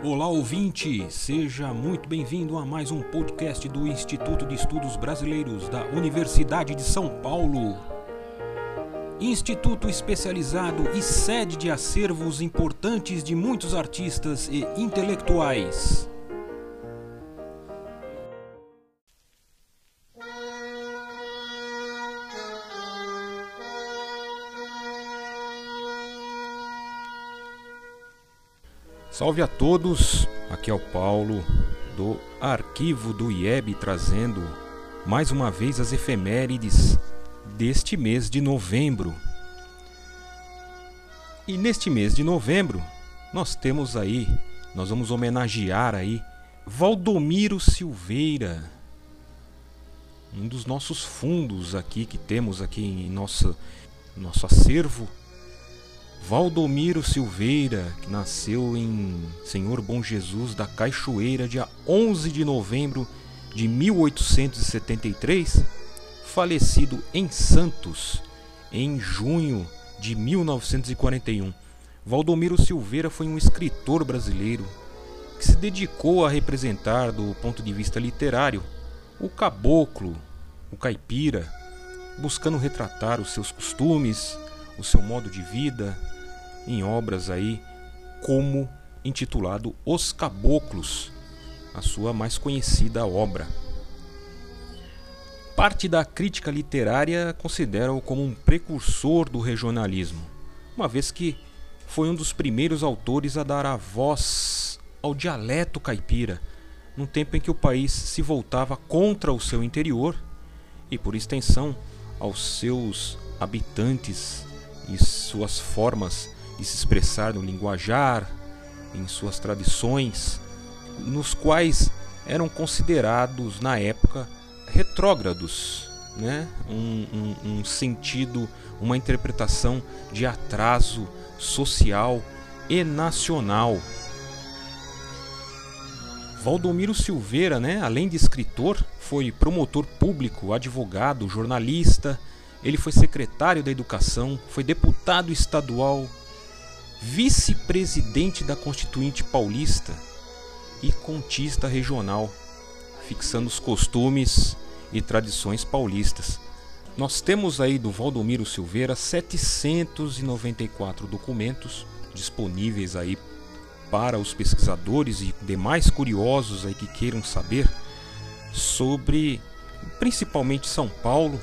Olá ouvinte, seja muito bem-vindo a mais um podcast do Instituto de Estudos Brasileiros da Universidade de São Paulo. Instituto especializado e sede de acervos importantes de muitos artistas e intelectuais. Salve a todos, aqui é o Paulo do arquivo do IEB trazendo mais uma vez as efemérides deste mês de novembro. E neste mês de novembro nós temos aí, nós vamos homenagear aí Valdomiro Silveira, um dos nossos fundos aqui que temos aqui em nosso, nosso acervo Valdomiro Silveira, que nasceu em Senhor Bom Jesus da Cachoeira, dia 11 de novembro de 1873, falecido em Santos em junho de 1941. Valdomiro Silveira foi um escritor brasileiro que se dedicou a representar, do ponto de vista literário, o caboclo, o caipira, buscando retratar os seus costumes, o seu modo de vida, em obras aí como intitulado Os Caboclos, a sua mais conhecida obra. Parte da crítica literária considera-o como um precursor do regionalismo, uma vez que foi um dos primeiros autores a dar a voz ao dialeto caipira, num tempo em que o país se voltava contra o seu interior e, por extensão, aos seus habitantes e suas formas de se expressar no linguajar, em suas tradições, nos quais eram considerados na época retrógrados, né? Um, um, um, sentido, uma interpretação de atraso social e nacional. Valdomiro Silveira, né, além de escritor, foi promotor público, advogado, jornalista. Ele foi secretário da Educação, foi deputado estadual, vice-presidente da Constituinte Paulista e contista regional, fixando os costumes e tradições paulistas. Nós temos aí do Valdomiro Silveira 794 documentos disponíveis aí para os pesquisadores e demais curiosos aí que queiram saber sobre principalmente São Paulo,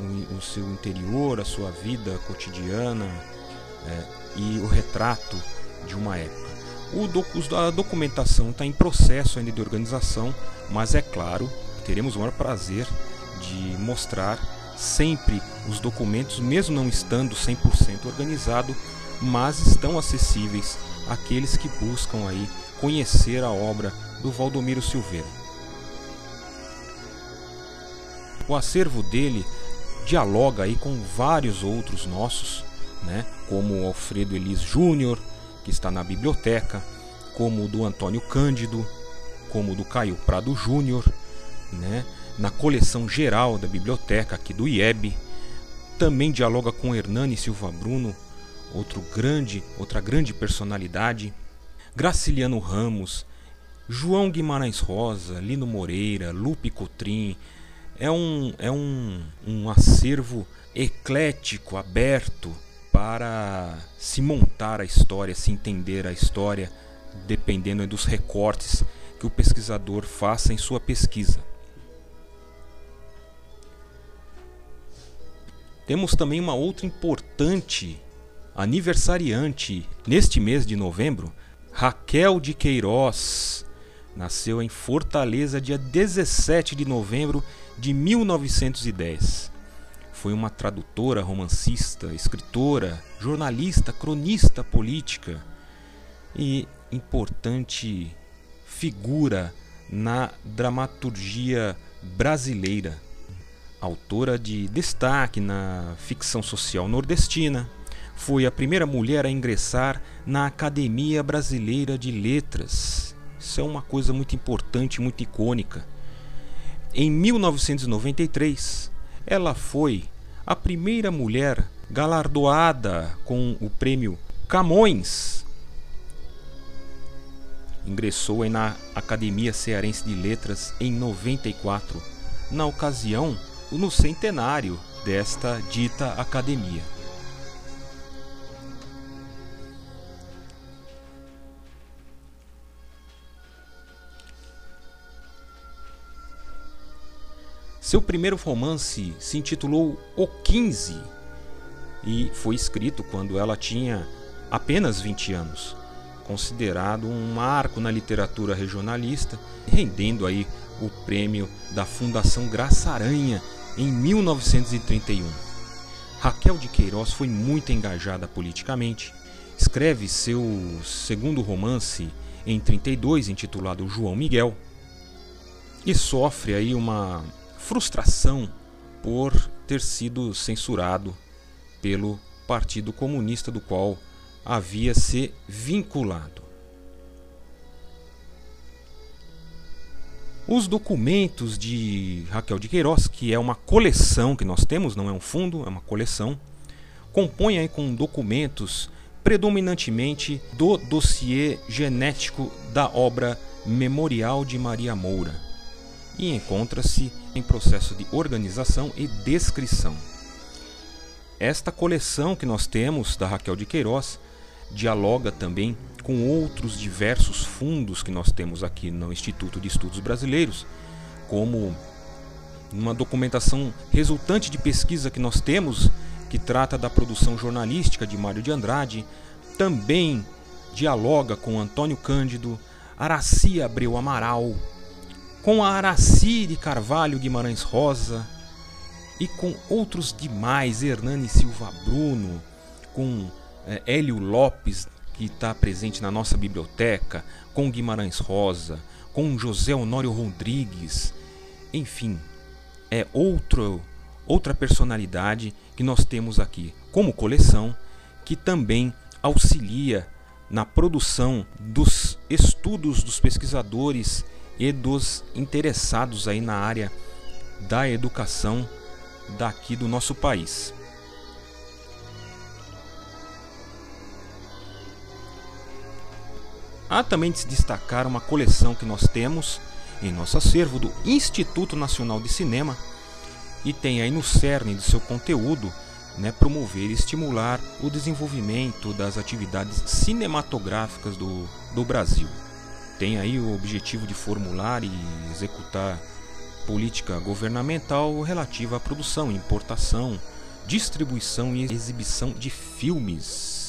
o, o seu interior, a sua vida cotidiana, é, e o retrato de uma época. O a documentação está em processo ainda de organização, mas é claro, teremos o maior prazer de mostrar sempre os documentos, mesmo não estando 100% organizado, mas estão acessíveis àqueles que buscam aí conhecer a obra do Valdomiro Silveira. O acervo dele dialoga aí com vários outros nossos, né? como o Alfredo Elis Júnior, que está na biblioteca, como o do Antônio Cândido, como o do Caio Prado Júnior, né? na coleção geral da biblioteca aqui do IEB. Também dialoga com Hernani Silva Bruno, outro grande, outra grande personalidade. Graciliano Ramos, João Guimarães Rosa, Lino Moreira, Lupe Cotrim. É um, é um, um acervo eclético, aberto, para se montar a história, se entender a história, dependendo dos recortes que o pesquisador faça em sua pesquisa. Temos também uma outra importante aniversariante neste mês de novembro, Raquel de Queiroz. Nasceu em Fortaleza dia 17 de novembro de 1910. Foi uma tradutora, romancista, escritora, jornalista, cronista política e importante figura na dramaturgia brasileira. Autora de destaque na ficção social nordestina, foi a primeira mulher a ingressar na Academia Brasileira de Letras. Isso é uma coisa muito importante, muito icônica. Em 1993, ela foi a primeira mulher galardoada com o prêmio Camões. ingressou na Academia Cearense de Letras em 94, na ocasião no centenário desta dita academia. Seu primeiro romance se intitulou O 15 e foi escrito quando ela tinha apenas 20 anos, considerado um marco na literatura regionalista, rendendo aí o prêmio da Fundação Graça Aranha em 1931. Raquel de Queiroz foi muito engajada politicamente. Escreve seu segundo romance em 32, intitulado João Miguel, e sofre aí uma frustração por ter sido censurado pelo Partido Comunista do qual havia se vinculado. Os documentos de Raquel de Queiroz, que é uma coleção que nós temos, não é um fundo, é uma coleção, compõem aí com documentos predominantemente do dossiê genético da obra Memorial de Maria Moura e encontra-se em processo de organização e descrição. Esta coleção que nós temos da Raquel de Queiroz dialoga também com outros diversos fundos que nós temos aqui no Instituto de Estudos Brasileiros, como uma documentação resultante de pesquisa que nós temos, que trata da produção jornalística de Mário de Andrade, também dialoga com Antônio Cândido, Araci Abreu Amaral, com a Araci de Carvalho Guimarães Rosa e com outros demais, Hernani Silva Bruno, com é, Hélio Lopes que está presente na nossa biblioteca, com Guimarães Rosa, com José Honório Rodrigues, enfim, é outro, outra personalidade que nós temos aqui como coleção que também auxilia na produção dos estudos dos pesquisadores e dos interessados aí na área da educação daqui do nosso país. Há também de se destacar uma coleção que nós temos em nosso acervo do Instituto Nacional de Cinema e tem aí no cerne de seu conteúdo né, promover e estimular o desenvolvimento das atividades cinematográficas do, do Brasil. Tem aí o objetivo de formular e executar política governamental relativa à produção, importação, distribuição e exibição de filmes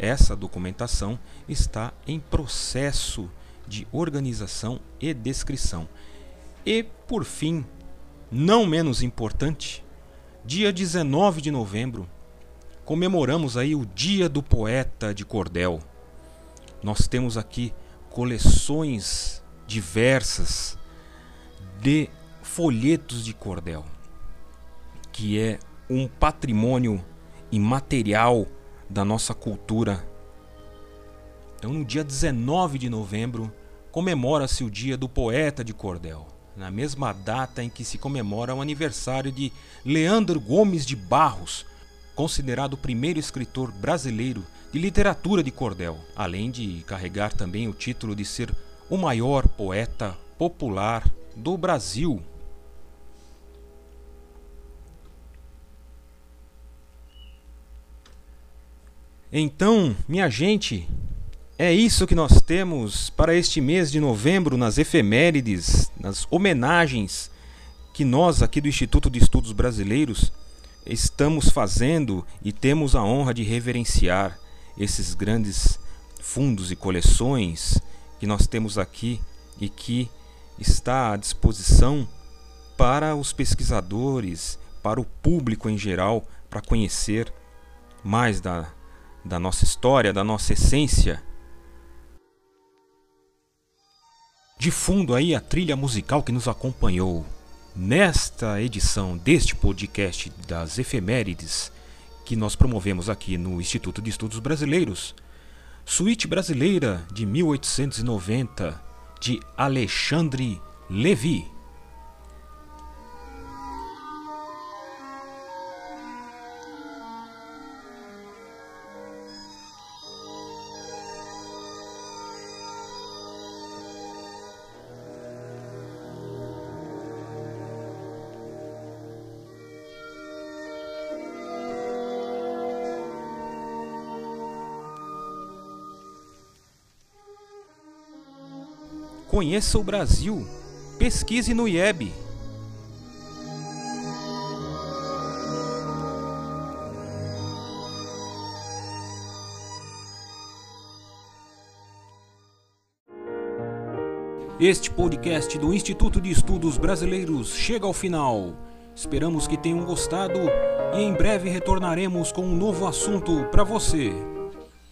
essa documentação está em processo de organização e descrição. E, por fim, não menos importante, dia 19 de novembro, comemoramos aí o Dia do Poeta de Cordel. Nós temos aqui coleções diversas de folhetos de cordel, que é um patrimônio imaterial da nossa cultura. Então, no dia 19 de novembro, comemora-se o Dia do Poeta de Cordel, na mesma data em que se comemora o aniversário de Leandro Gomes de Barros, considerado o primeiro escritor brasileiro de literatura de cordel, além de carregar também o título de ser o maior poeta popular do Brasil. Então, minha gente, é isso que nós temos para este mês de novembro nas efemérides, nas homenagens que nós aqui do Instituto de Estudos Brasileiros estamos fazendo e temos a honra de reverenciar esses grandes fundos e coleções que nós temos aqui e que está à disposição para os pesquisadores, para o público em geral, para conhecer mais da da nossa história, da nossa essência. De fundo aí a trilha musical que nos acompanhou nesta edição deste podcast das efemérides que nós promovemos aqui no Instituto de Estudos Brasileiros. Suíte Brasileira de 1890 de Alexandre Levi. Conheça o Brasil. Pesquise no IEB. Este podcast do Instituto de Estudos Brasileiros chega ao final. Esperamos que tenham gostado e em breve retornaremos com um novo assunto para você.